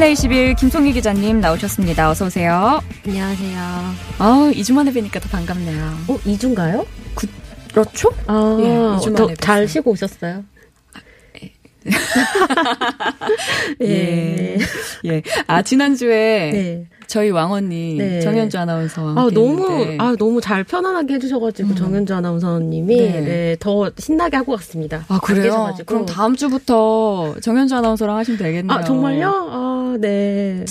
신의 20일 김송희 기자님 나오셨습니다. 어서 오세요. 안녕하세요. 아, 2주 만에 뵈니까 더 반갑네요. 어, 2주인가요? 그 렇죠? 아, 예, 2주 만에 잘. 쉬고 오셨어요? 예. 예. 아, 지난주에 네. 저희 왕언니 네. 정현주 아나운서와 아, 너무, 했는데 아, 너무 잘 편안하게 해주셔가지고, 음. 정현주 아나운서님이, 네. 네. 더 신나게 하고 갔습니다. 아, 그래요? 그럼 다음 주부터 정현주 아나운서랑 하시면 되겠네요. 아, 정말요? 아, 네.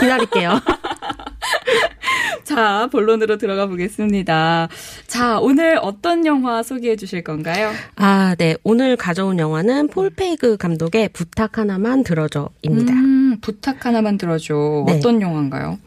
기다릴게요. 자, 본론으로 들어가 보겠습니다. 자, 오늘 어떤 영화 소개해 주실 건가요? 아, 네. 오늘 가져온 영화는 폴 페이그 감독의 부탁 하나만 들어줘입니다. 음, 부탁 하나만 들어줘. 네. 어떤 영화인가요?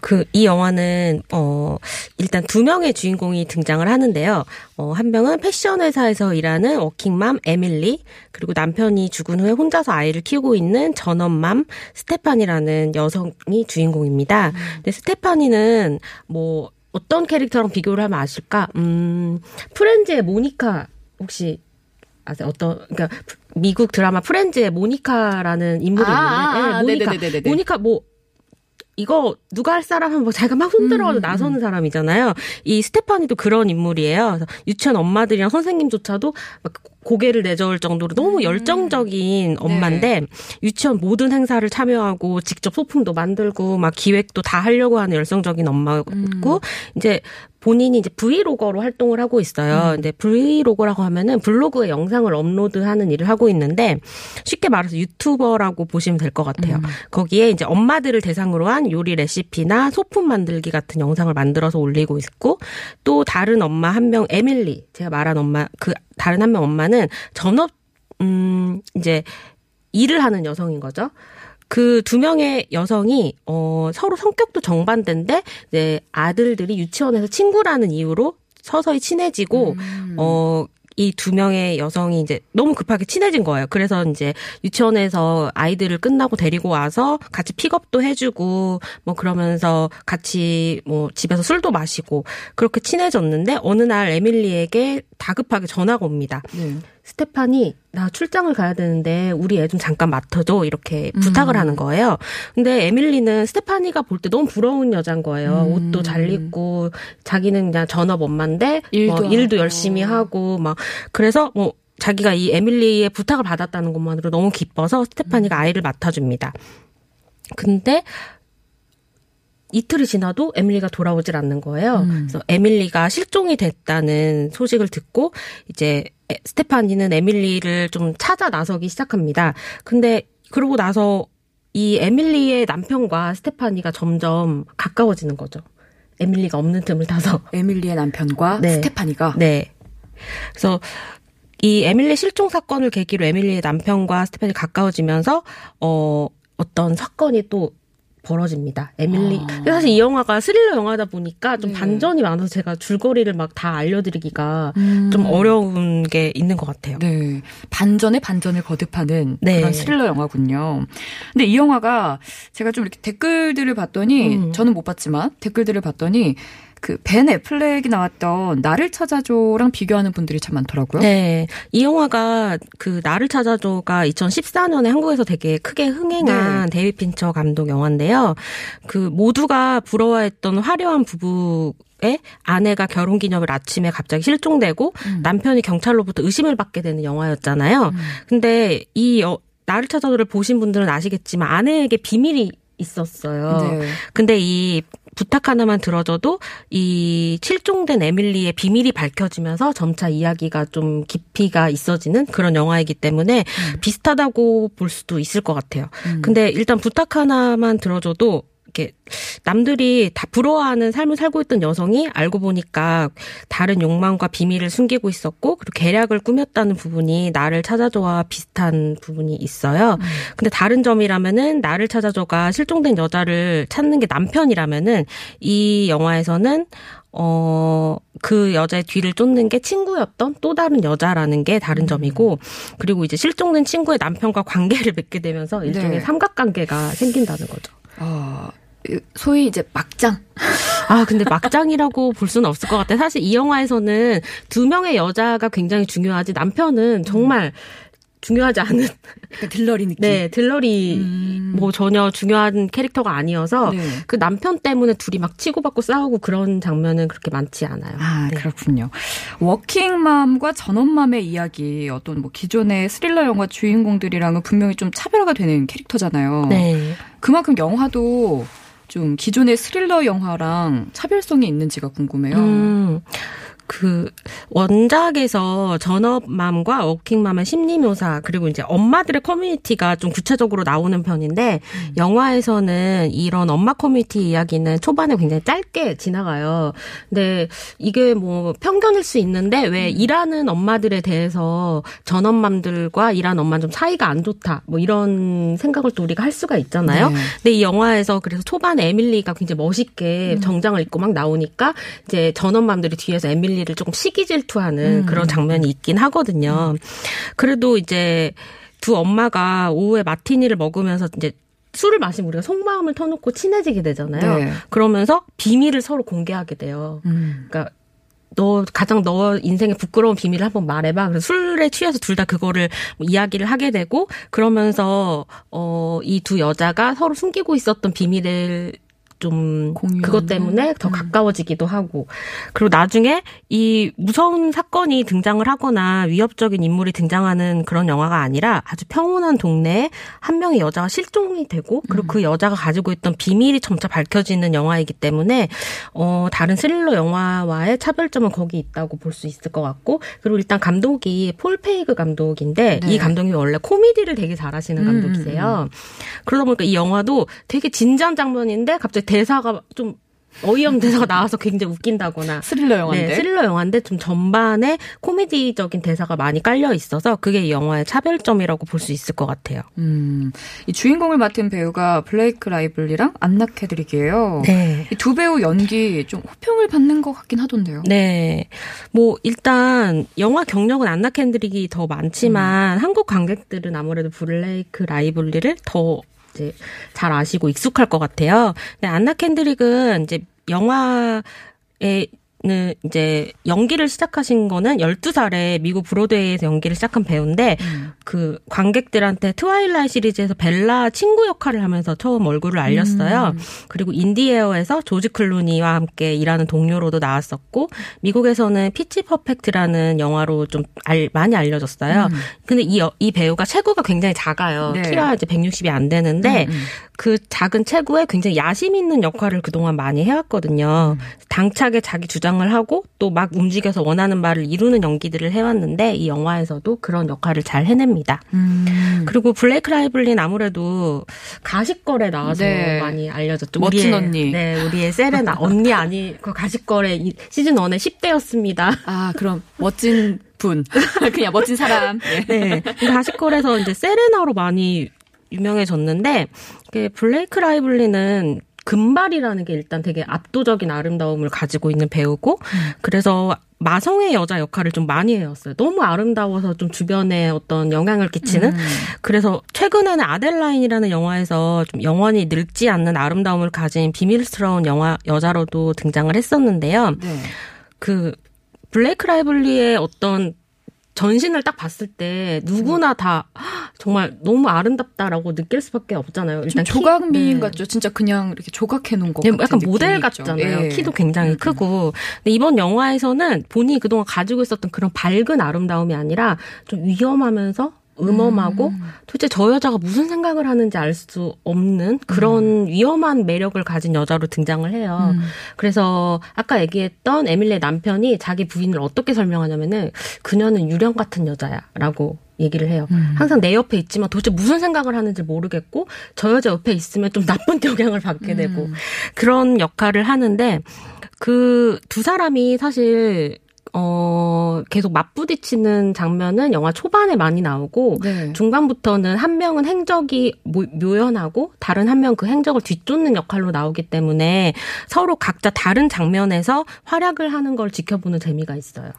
그, 이 영화는, 어, 일단 두 명의 주인공이 등장을 하는데요. 어, 한 명은 패션 회사에서 일하는 워킹맘 에밀리, 그리고 남편이 죽은 후에 혼자서 아이를 키우고 있는 전업맘 스테파니라는 여성이 주인공입니다. 근데 스테파니는 뭐, 어떤 캐릭터랑 비교를 하면 아실까? 음, 프렌즈의 모니카, 혹시 아세요? 어떤, 그러니까, 미국 드라마 프렌즈의 모니카라는 인물이 아, 있는데, 아, 네, 모니카. 네네네네네. 모니카 뭐, 이거 누가 할 사람 하면 뭐 자기가 막 손들어가지고 나서는 사람이잖아요. 이 스테파니도 그런 인물이에요. 유치원 엄마들이랑 선생님조차도 막 고개를 내저을 정도로 너무 열정적인 엄마인데 유치원 모든 행사를 참여하고 직접 소품도 만들고 막 기획도 다 하려고 하는 열성적인 엄마고 이제 본인이 이제 브이로거로 활동을 하고 있어요. 근데 브이로거라고 하면은 블로그에 영상을 업로드하는 일을 하고 있는데 쉽게 말해서 유튜버라고 보시면 될 것 같아요. 거기에 이제 엄마들을 대상으로 한 요리 레시피나 소품 만들기 같은 영상을 만들어서 올리고 있고 또 다른 엄마 한 명 에밀리 제가 말한 엄마 그 다른 한 명 엄마는 전업 음 이제 일을 하는 여성인 거죠. 그 두 명의 여성이 어 서로 성격도 정반대인데 이제 아들들이 유치원에서 친구라는 이유로 서서히 친해지고 어 이 두 명의 여성이 이제 너무 급하게 친해진 거예요. 그래서 이제 유치원에서 아이들을 끝나고 데리고 와서 같이 픽업도 해주고 뭐 그러면서 같이 뭐 집에서 술도 마시고 그렇게 친해졌는데 어느 날 에밀리에게 다급하게 전화가 옵니다. 네. 스테판이 나 출장을 가야 되는데 우리 애 좀 잠깐 맡아줘 이렇게 부탁을 하는 거예요. 근데 에밀리는 스테파니가 볼 때 너무 부러운 여자인 거예요. 옷도 잘 입고 자기는 그냥 전업 엄마인데 일도 뭐 일도. 열심히 하고 막 그래서 뭐 자기가 이 에밀리의 부탁을 받았다는 것만으로 너무 기뻐서 스테파니가 아이를 맡아줍니다. 근데 이틀이 지나도 에밀리가 돌아오질 않는 거예요. 그래서 에밀리가 실종이 됐다는 소식을 듣고 이제 에- 스테파니는 에밀리를 좀 찾아 나서기 시작합니다. 근데 그러고 나서 이 에밀리의 남편과 스테파니가 점점 가까워지는 거죠. 에밀리가 없는 틈을 타서. 에밀리의 남편과 네. 스테파니가 네. 그래서 이 에밀리 실종 사건을 계기로 에밀리의 남편과 스테파니가 가까워지면서 어 어떤 사건이 또 벌어집니다. 에밀리. 아. 사실 이 영화가 스릴러 영화다 보니까 좀 네. 반전이 많아서 제가 줄거리를 막 다 알려드리기가 음. 좀 어려운 게 있는 것 같아요. 네. 반전에 반전을 거듭하는 네. 그런 스릴러 영화군요. 근데 이 영화가 제가 좀 이렇게 댓글들을 봤더니 음. 저는 못 봤지만 댓글들을 봤더니 그 벤 애플렉이 나왔던 나를 찾아줘랑 비교하는 분들이 참 많더라고요. 네. 이 영화가 그 나를 찾아줘가 2014년에 한국에서 되게 크게 흥행한 네. 데이빗 핀처 감독 영화인데요. 그 모두가 부러워했던 화려한 부부의 아내가 결혼 기념일 아침에 갑자기 실종되고 음. 남편이 경찰로부터 의심을 받게 되는 영화였잖아요. 근데 이 여- 나를 찾아줘를 보신 분들은 아시겠지만 아내에게 비밀이 있었어요. 네. 근데 이 부탁 하나만 들어줘도 이 실종된 에밀리의 비밀이 밝혀지면서 점차 이야기가 좀 깊이가 있어지는 그런 영화이기 때문에 비슷하다고 볼 수도 있을 것 같아요. 근데 일단 부탁 하나만 들어줘도 이렇게 남들이 다 부러워하는 삶을 살고 있던 여성이 알고 보니까 다른 욕망과 비밀을 숨기고 있었고 그리고 계략을 꾸몄다는 부분이 나를 찾아줘와 비슷한 부분이 있어요. 근데 다른 점이라면은 나를 찾아줘가 실종된 여자를 찾는 게 남편이라면은 이 영화에서는 어, 그 여자의 뒤를 쫓는 게 친구였던 또 다른 여자라는 게 다른 점이고, 그리고 이제 실종된 친구의 남편과 관계를 맺게 되면서 일종의 네. 삼각관계가 생긴다는 거죠. 어, 소위 이제 막장. 아, 근데 막장이라고 볼 수는 없을 것 같아요. 사실 이 영화에서는 두 명의 여자가 굉장히 중요하지, 남편은 정말 중요하지 않은, 약간 들러리 느낌. 네, 들러리 음. 뭐 전혀 중요한 캐릭터가 아니어서 네. 그 남편 때문에 둘이 막 치고받고 싸우고 그런 장면은 그렇게 많지 않아요. 아, 네. 그렇군요. 워킹맘과 전업맘의 이야기, 어떤 뭐 기존의 스릴러 영화 주인공들이랑은 분명히 좀 차별화가 되는 캐릭터잖아요. 네. 그만큼 영화도 좀 기존의 스릴러 영화랑 차별성이 있는지가 궁금해요. 음, 그 원작에서 전업맘과 워킹맘의 심리묘사 그리고 이제 엄마들의 커뮤니티가 좀 구체적으로 나오는 편인데 영화에서는 이런 엄마 커뮤니티 이야기는 초반에 굉장히 짧게 지나가요. 근데 이게 뭐 편견일 수 있는데 왜 일하는 엄마들에 대해서 전업맘들과 일하는 엄마는 좀 사이가 안 좋다 뭐 이런 생각을 또 우리가 할 수가 있잖아요. 네. 근데 이 영화에서 그래서 초반에 에밀리가 굉장히 멋있게 정장을 입고 막 나오니까 이제 전업맘들이 뒤에서 에밀리 를 조금 시기 질투하는 그런 장면이 있긴 하거든요. 그래도 이제 두 엄마가 오후에 마티니를 먹으면서 이제 술을 마시면 우리가 속마음을 터놓고 친해지게 되잖아요. 네. 그러면서 비밀을 서로 공개하게 돼요. 음. 그러니까 너 가장 너 인생의 부끄러운 비밀을 한번 말해봐. 그래서 술에 취해서 둘 다 그거를 뭐 이야기를 하게 되고 그러면서 어 이 두 여자가 서로 숨기고 있었던 비밀을 좀 공유하는? 그것 때문에 더 음. 가까워지기도 하고 그리고 나중에 이 무서운 사건이 등장을 하거나 위협적인 인물이 등장하는 그런 영화가 아니라 아주 평온한 동네에 한 명의 여자가 실종이 되고 그리고 그 여자가 가지고 있던 비밀이 점차 밝혀지는 영화이기 때문에 어 다른 스릴러 영화와의 차별점은 거기 있다고 볼 수 있을 것 같고 그리고 일단 감독이 폴 페이그 감독인데 네. 이 감독이 원래 코미디를 되게 잘하시는 음, 감독이세요. 그러다 보니까 이 영화도 되게 진지한 장면인데 갑자기 대사가 좀 어이없는 대사가 나와서 굉장히 웃긴다거나 스릴러 영화인데. 네, 스릴러 영화인데 좀 전반에 코미디적인 대사가 많이 깔려 있어서 그게 이 영화의 차별점이라고 볼 수 있을 것 같아요. 음, 이 주인공을 맡은 배우가 블레이크 라이블리랑 안나 켄드릭이에요. 네. 이 두 배우 연기 좀 호평을 받는 것 같긴 하던데요. 네. 뭐, 일단, 영화 경력은 안나 켄드릭이 더 많지만, 한국 관객들은 아무래도 블레이크 라이블리를 더 이제 잘 아시고 익숙할 것 같아요. 근데 안나 켄드릭은 이제 영화에 는 이제 연기를 시작하신 거는 12살에 미국 브로드웨이에서 연기를 시작한 배우인데 그 관객들한테 트와일라이트 시리즈에서 벨라 친구 역할을 하면서 처음 얼굴을 알렸어요. 그리고 인디에어에서 조지 클루니와 함께 일하는 동료로도 나왔었고 미국에서는 피치 퍼펙트라는 영화로 좀 알, 많이 알려졌어요. 근데 이, 여- 이 배우가 체구가 굉장히 작아요. 네. 키가 이제 160이 안 되는데 그 작은 체구에 굉장히 야심 있는 역할을 그동안 많이 해왔거든요. 당차게 자기 주장 을 하고 또 막 움직여서 원하는 말을 이루는 연기들을 해왔는데 이 영화에서도 그런 역할을 잘 해냅니다. 음. 그리고 블레이크 라이블린 아무래도 가십걸에 나와서 네. 많이 알려졌죠. 멋진 우리의, 언니. 네, 우리의 세레나 언니 아니 그 가십걸에 이- 시즌 1의 10대였습니다. 아, 그럼 멋진 분. 그냥 멋진 사람. 네. 네. 이 가십걸에서 이제 세레나로 많이 유명해졌는데, 그 블레이크 라이블리는 금발이라는 게 일단 되게 압도적인 아름다움을 가지고 있는 배우고, 그래서 마성의 여자 역할을 좀 많이 해왔어요. 너무 아름다워서 좀 주변에 어떤 영향을 끼치는. 그래서 최근에는 아델라인이라는 영화에서 좀 영원히 늙지 않는 아름다움을 가진 비밀스러운 영화 여자로도 등장을 했었는데요. 네. 그 블레이크 라이블리의 어떤 전신을 딱 봤을 때 누구나 다 정말 너무 아름답다라고 느낄 수밖에 없잖아요. 좀 일단 키- 조각 미인 네. 같죠. 진짜 그냥 이렇게 조각해 놓은 것 네, 약간 모델. 같잖아요. 예. 키도 굉장히 크고. 근데 이번 영화에서는 본인이 그동안 가지고 있었던 그런 밝은 아름다움이 아니라 좀 위험하면서 음험하고 도대체 저 여자가 무슨 생각을 하는지 알 수 없는 그런 위험한 매력을 가진 여자로 등장을 해요. 음. 그래서 아까 얘기했던 에밀리의 남편이 자기 부인을 어떻게 설명하냐면은 그녀는 유령 같은 여자야라고 얘기를 해요. 음. 항상 내 옆에 있지만 도대체 무슨 생각을 하는지 모르겠고 저 여자 옆에 있으면 좀 나쁜 영향을 받게 되고 음. 그런 역할을 하는데 그 두 사람이 사실 어 계속 맞부딪히는 장면은 영화 초반에 많이 나오고 네. 중반부터는 한 명은 행적이 모- 묘연하고 다른 한 명 그 행적을 뒤쫓는 역할로 나오기 때문에 서로 각자 다른 장면에서 활약을 하는 걸 지켜보는 재미가 있어요.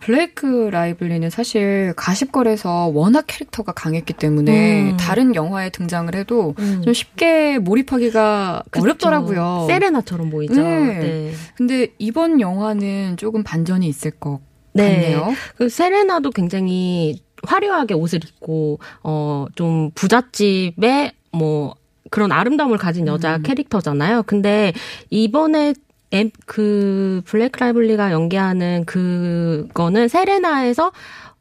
블레이크 라이블리는 사실 가십걸에서 워낙 캐릭터가 강했기 때문에 음. 다른 영화에 등장을 해도 좀 쉽게 몰입하기가 그쵸. 어렵더라고요. 세레나처럼 보이죠. 네. 네. 근데 이번 영화는 조금 반전이 있을 것 네. 같네요. 그 세레나도 굉장히 화려하게 옷을 입고 어 좀 부잣집에 뭐 그런 아름다움을 가진 여자 음. 캐릭터잖아요. 근데 이번에 엠- 그 블랙 라이블리가 연기하는 그거는 세레나에서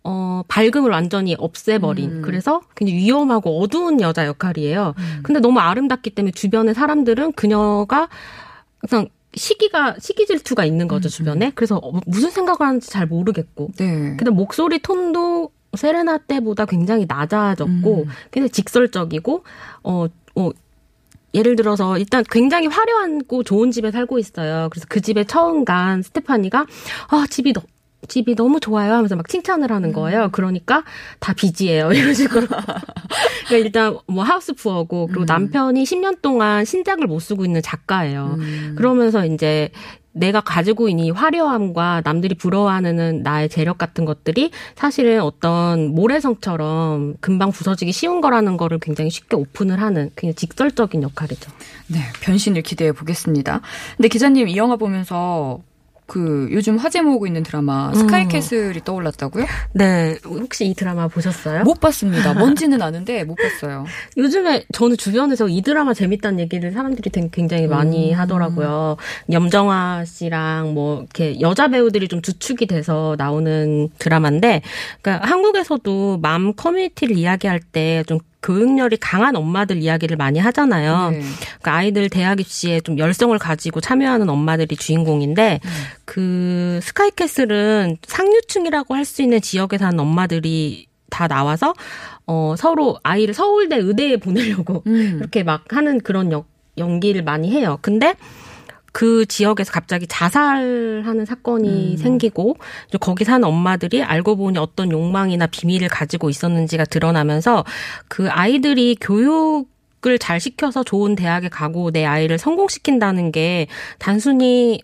어 밝음을 완전히 없애버린 음. 그래서 굉장히 위험하고 어두운 여자 역할이에요. 음. 근데 너무 아름답기 때문에 주변의 사람들은 그녀가 항상 시기가 시기 질투가 있는 거죠 음, 주변에. 그래서 어, 무슨 생각을 하는지 잘 모르겠고. 네. 근데 목소리 톤도 세레나 때보다 굉장히 낮아졌고 음. 굉장히 직설적이고 어, 어 예를 들어서 일단 굉장히 화려하고 좋은 집에 살고 있어요. 그래서 그 집에 처음 간 스테파니가 아 집이 너, 집이 너무 좋아요 하면서 막 칭찬을 하는 거예요. 그러니까 다 빚이에요 이런 식으로. 그러니까 일단 뭐 하우스 푸어고 그리고 음. 남편이 10년 동안 신작을 못 쓰고 있는 작가예요. 음. 그러면서 이제 내가 가지고 있는 이 화려함과 남들이 부러워하는 나의 재력 같은 것들이 사실은 어떤 모래성처럼 금방 부서지기 쉬운 거라는 거를 굉장히 쉽게 오픈을 하는 그냥 직설적인 역할이죠. 네, 변신을 기대해 보겠습니다. 근데 기자님 이 영화 보면서 그 요즘 화제 모으고 있는 드라마 음. 스카이캐슬이 떠올랐다고요? 네, 혹시 이 드라마 보셨어요? 못 봤습니다. 뭔지는 아는데 못 봤어요. 요즘에 저는 주변에서 이 드라마 재밌다는 얘기를 사람들이 되- 굉장히 많이 음. 하더라고요. 염정아 씨랑 뭐 이렇게 여자 배우들이 좀 주축이 돼서 나오는 드라마인데, 그러니까 한국에서도 맘 커뮤니티를 이야기할 때 좀 교육열이 강한 엄마들 이야기를 많이 하잖아요. 네. 그러니까 아이들 대학 입시에 좀 열성을 가지고 참여하는 엄마들이 주인공인데 음. 그 스카이캐슬은 상류층이라고 할 수 있는 지역에 사는 엄마들이 다 나와서 어 서로 아이를 서울대 의대에 보내려고 음. 이렇게 막 하는 그런 역, 연기를 많이 해요. 근데 그 지역에서 갑자기 자살하는 사건이 음. 생기고 거기 사는 엄마들이 알고 보니 어떤 욕망이나 비밀을 가지고 있었는지가 드러나면서 그 아이들이 교육을 잘 시켜서 좋은 대학에 가고 내 아이를 성공시킨다는 게 단순히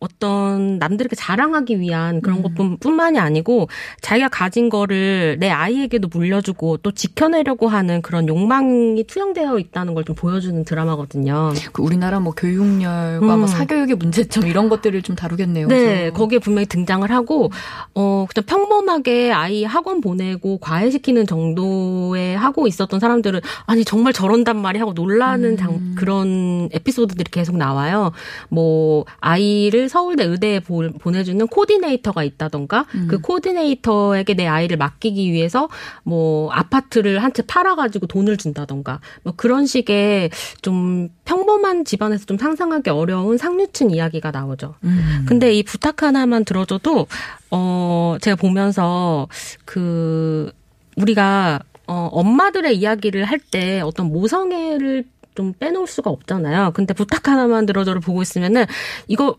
어떤 남들에게 자랑하기 위한 그런 것뿐만이 아니고 자기가 가진 거를 내 아이에게도 물려주고 또 지켜내려고 하는 그런 욕망이 투영되어 있다는 걸 좀 보여주는 드라마거든요. 그 우리나라 뭐 교육열과 음. 뭐 사교육의 문제점 이런 것들을 좀 다루겠네요. 네, 그죠? 거기에 분명히 등장을 하고, 어, 그냥 평범하게 아이 학원 보내고 과외시키는 정도에 하고 있었던 사람들은, 아니, 정말 저런단 말이 하고 놀라는 장, 음. 그런 에피소드들이 계속 나와요. 뭐, 아이를 서울대 의대에 보, 보내주는 코디네이터가 있다던가, 음. 그 코디네이터에게 내 아이를 맡기기 위해서, 뭐, 아파트를 한 채 팔아가지고 돈을 준다던가, 뭐, 그런 식의 좀 평범한 집안에서 좀 상상하기 어려운 상류층 이야기가 나오죠. 음. 근데 이 부탁 하나만 들어줘도 어 제가 보면서 그 우리가 어 엄마들의 이야기를 할 때 어떤 모성애를 좀 빼놓을 수가 없잖아요. 근데 부탁 하나만 들어줘를 보고 있으면은 이거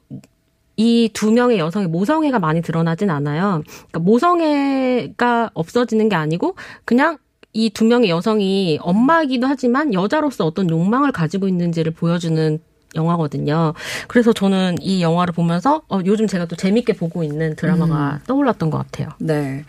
이 두 명의 여성의 모성애가 많이 드러나진 않아요. 그러니까 모성애가 없어지는 게 아니고 그냥 이 두 명의 여성이 엄마이기도 하지만 여자로서 어떤 욕망을 가지고 있는지를 보여주는 영화거든요. 그래서 저는 이 영화를 보면서 어, 요즘 제가 또 재밌게 보고 있는 드라마가 떠올랐던 것 같아요. 네.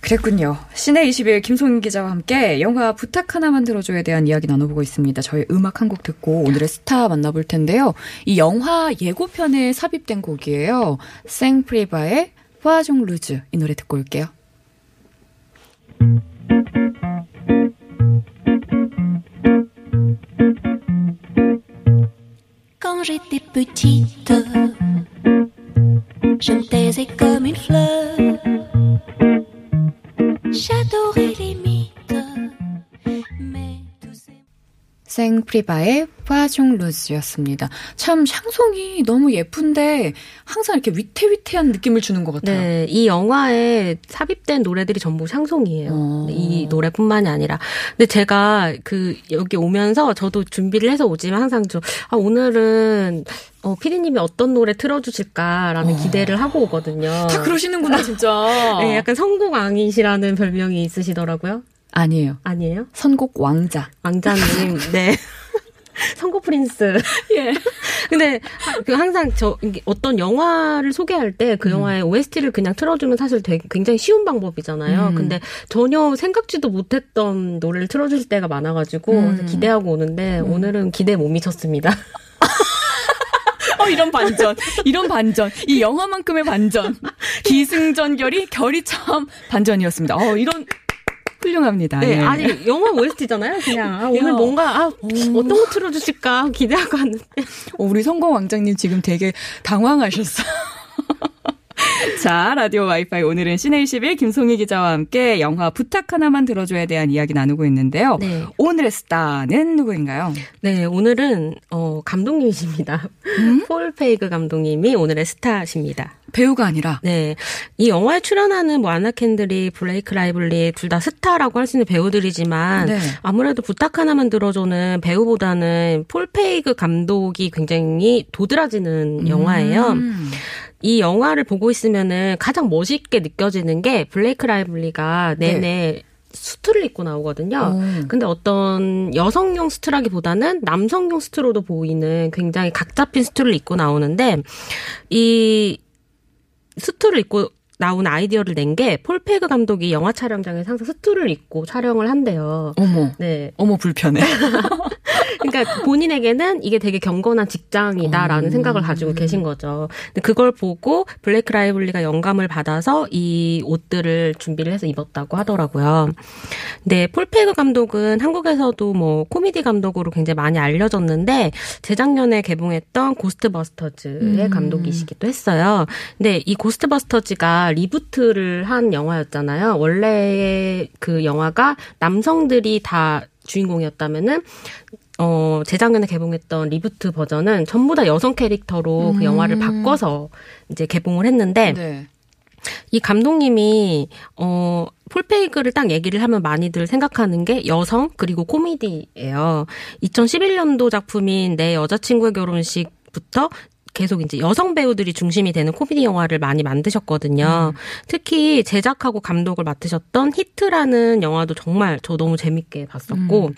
그랬군요. 시내 21 김송인 기자와 함께 영화 부탁 하나만 들어줘에 대한 이야기 나눠보고 있습니다. 저희 음악 한 곡 듣고 오늘의 스타 만나볼 텐데요. 이 영화 예고편에 삽입된 곡이에요. 생프리바의 화종 루즈 이 노래 듣고 올게요. Me taisais comme une fleur. 생 프리바의 파종 루즈였습니다. 참 샹송이 너무 예쁜데 항상 이렇게 위태위태한 느낌을 주는 것 같아요. 네, 이 영화에 삽입된 노래들이 전부 샹송이에요. 어. 이 노래뿐만이 아니라. 근데 제가 그 여기 오면서 저도 준비를 해서 오지만 항상 좀 아, 오늘은 어, 피디님이 어떤 노래 틀어주실까라는 기대를 하고 오거든요. 다 그러시는구나 진짜. 네, 약간 성공왕이시라는 별명이 있으시더라고요. 아니에요. 아니에요? 선곡 왕자. 왕자님, 네. 선고 프린스. 예. 근데 하- 그 항상 저 어떤 영화를 소개할 때 그 영화의 OST를 그냥 틀어주면 사실 되게 굉장히 쉬운 방법이잖아요. 음. 근데 전혀 생각지도 못했던 노래를 틀어줄 때가 많아가지고 음. 기대하고 오는데 오늘은 기대 못 미쳤습니다. 어 이런 반전, 이런 반전, 이 영화만큼의 반전, 기승전결이 결이 참 반전이었습니다. 어 이런 훌륭합니다. 네, 예. 아니 영화 OST잖아요. 그냥 아, 오늘 야. 뭔가 아, 어떤 거 틀어주실까 기대하고 왔는데 어, 우리 성공 왕장님 지금 되게 당황하셨어. 자, 라디오 와이파이 오늘은 시네21 김송희 기자와 함께 영화 부탁 하나만 들어줘에 대한 이야기 나누고 있는데요. 네. 오늘의 스타는 누구인가요? 네, 오늘은 어 감독님이십니다. 폴 페이그 감독님이 오늘의 스타십니다. 배우가 아니라 네. 이 영화에 출연하는 뭐 안나 켄드릭, 블레이크 라이블리 둘 다 스타라고 할 수 있는 배우들이지만 네. 아무래도 부탁 하나만 들어줘는 배우보다는 폴 페이그 감독이 굉장히 도드라지는 영화예요. 음. 이 영화를 보고 있으면은 가장 멋있게 느껴지는 게 블레이크 라이블리가 내내 수트를 입고 나오거든요. 오. 근데 어떤 여성용 수트라기보다는 남성용 수트로도 보이는 굉장히 각 잡힌 수트를 입고 나오는데 이 수트를 입고 나온 아이디어를 낸 게 폴페그 감독이 영화 촬영장에서 항상 수트를 입고 촬영을 한대요. 어머, 네. 어머 불편해. 그러니까 본인에게는 이게 되게 경건한 직장이다라는 음. 생각을 가지고 계신 거죠. 근데 그걸 보고 블레이크 라이블리가 영감을 받아서 이 옷들을 준비를 해서 입었다고 하더라고요. 근데 폴페그 감독은 한국에서도 뭐 코미디 감독으로 굉장히 많이 알려졌는데 재작년에 개봉했던 고스트버스터즈의 음. 감독이시기도 했어요. 근데 이 고스트버스터즈가 reboot를 한 영화였잖아요. 원래 그 영화가 남성들이 다 주인공이었다면은 어, 재작년에 개봉했던 reboot 버전은 전부 다 여성 캐릭터로 그 영화를 바꿔서 이제 개봉을 했는데 네. 이 감독님이 어 폴페이그를 딱 얘기를 하면 많이들 생각하는 게 여성 그리고 코미디예요. 2011년도 작품인 내 여자친구의 결혼식 부터 계속 이제 여성 배우들이 중심이 되는 코미디 영화를 많이 만드셨거든요. 특히 제작하고 감독을 맡으셨던 히트라는 영화도 정말 저 너무 재밌게 봤었고,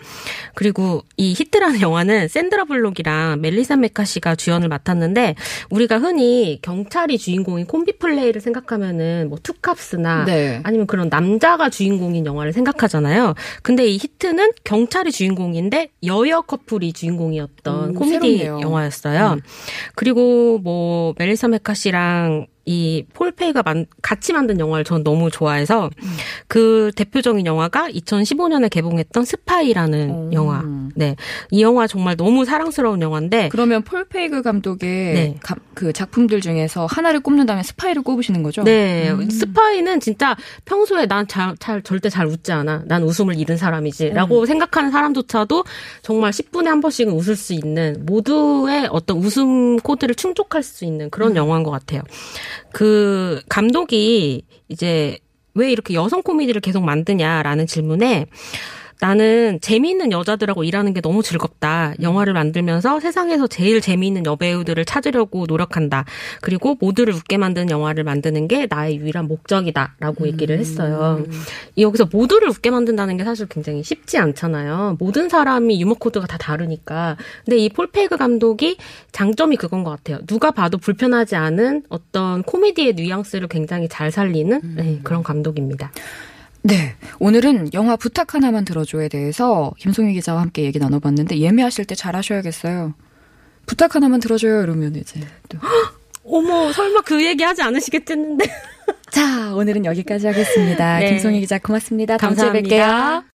그리고 이 히트라는 영화는 샌드라 블록이랑 멜리사 매카시가 주연을 맡았는데 우리가 흔히 경찰이 주인공인 콤비 플레이를 생각하면은 뭐 투캅스나 네. 아니면 그런 남자가 주인공인 영화를 생각하잖아요. 근데 이 히트는 경찰이 주인공인데 여여 커플이 주인공이었던 음, 코미디 새롭네요. 영화였어요. 그리고 뭐 멜리사 매카시랑 이 폴 페이그가 만, 같이 만든 영화를 전 너무 좋아해서 그 대표적인 영화가 2015년에 개봉했던 스파이라는 오. 영화. 네. 이 영화 정말 너무 사랑스러운 영화인데 그러면 폴 페이그 감독의 네. 가- 그 작품들 중에서 하나를 꼽는다면 스파이를 꼽으시는 거죠? 네, 스파이는 진짜 평소에 난 잘, 잘, 절대 잘 웃지 않아. 난 웃음을 잃은 사람이지. 라고 생각하는 사람조차도 정말 10분에 한 번씩은 웃을 수 있는 모두의 어떤 웃음 코드를 충족할 수 있는 그런 영화인 것 같아요. 그 감독이 이제 왜 이렇게 여성 코미디를 계속 만드냐라는 질문에 나는 재미있는 여자들하고 일하는 게 너무 즐겁다. 영화를 만들면서 세상에서 제일 재미있는 여배우들을 찾으려고 노력한다. 그리고 모두를 웃게 만드는 영화를 만드는 게 나의 유일한 목적이다라고 얘기를 했어요. 여기서 모두를 웃게 만든다는 게 사실 굉장히 쉽지 않잖아요. 모든 사람이 유머 코드가 다 다르니까. 근데 이 폴페이그 감독이 장점이 그건 것 같아요. 누가 봐도 불편하지 않은 어떤 코미디의 뉘앙스를 굉장히 잘 살리는 네, 그런 감독입니다. 네. 오늘은 영화 부탁 하나만 들어줘에 대해서 김송희 기자와 함께 얘기 나눠봤는데 예매하실 때 잘 하셔야겠어요. 부탁 하나만 들어줘요 이러면 이제 또. 어머, 설마 그 얘기 하지 않으시겠지 했는데. 자 오늘은 여기까지 하겠습니다. 네. 김송희 기자 고맙습니다. 다음 주에 감사합니다. 뵐게요.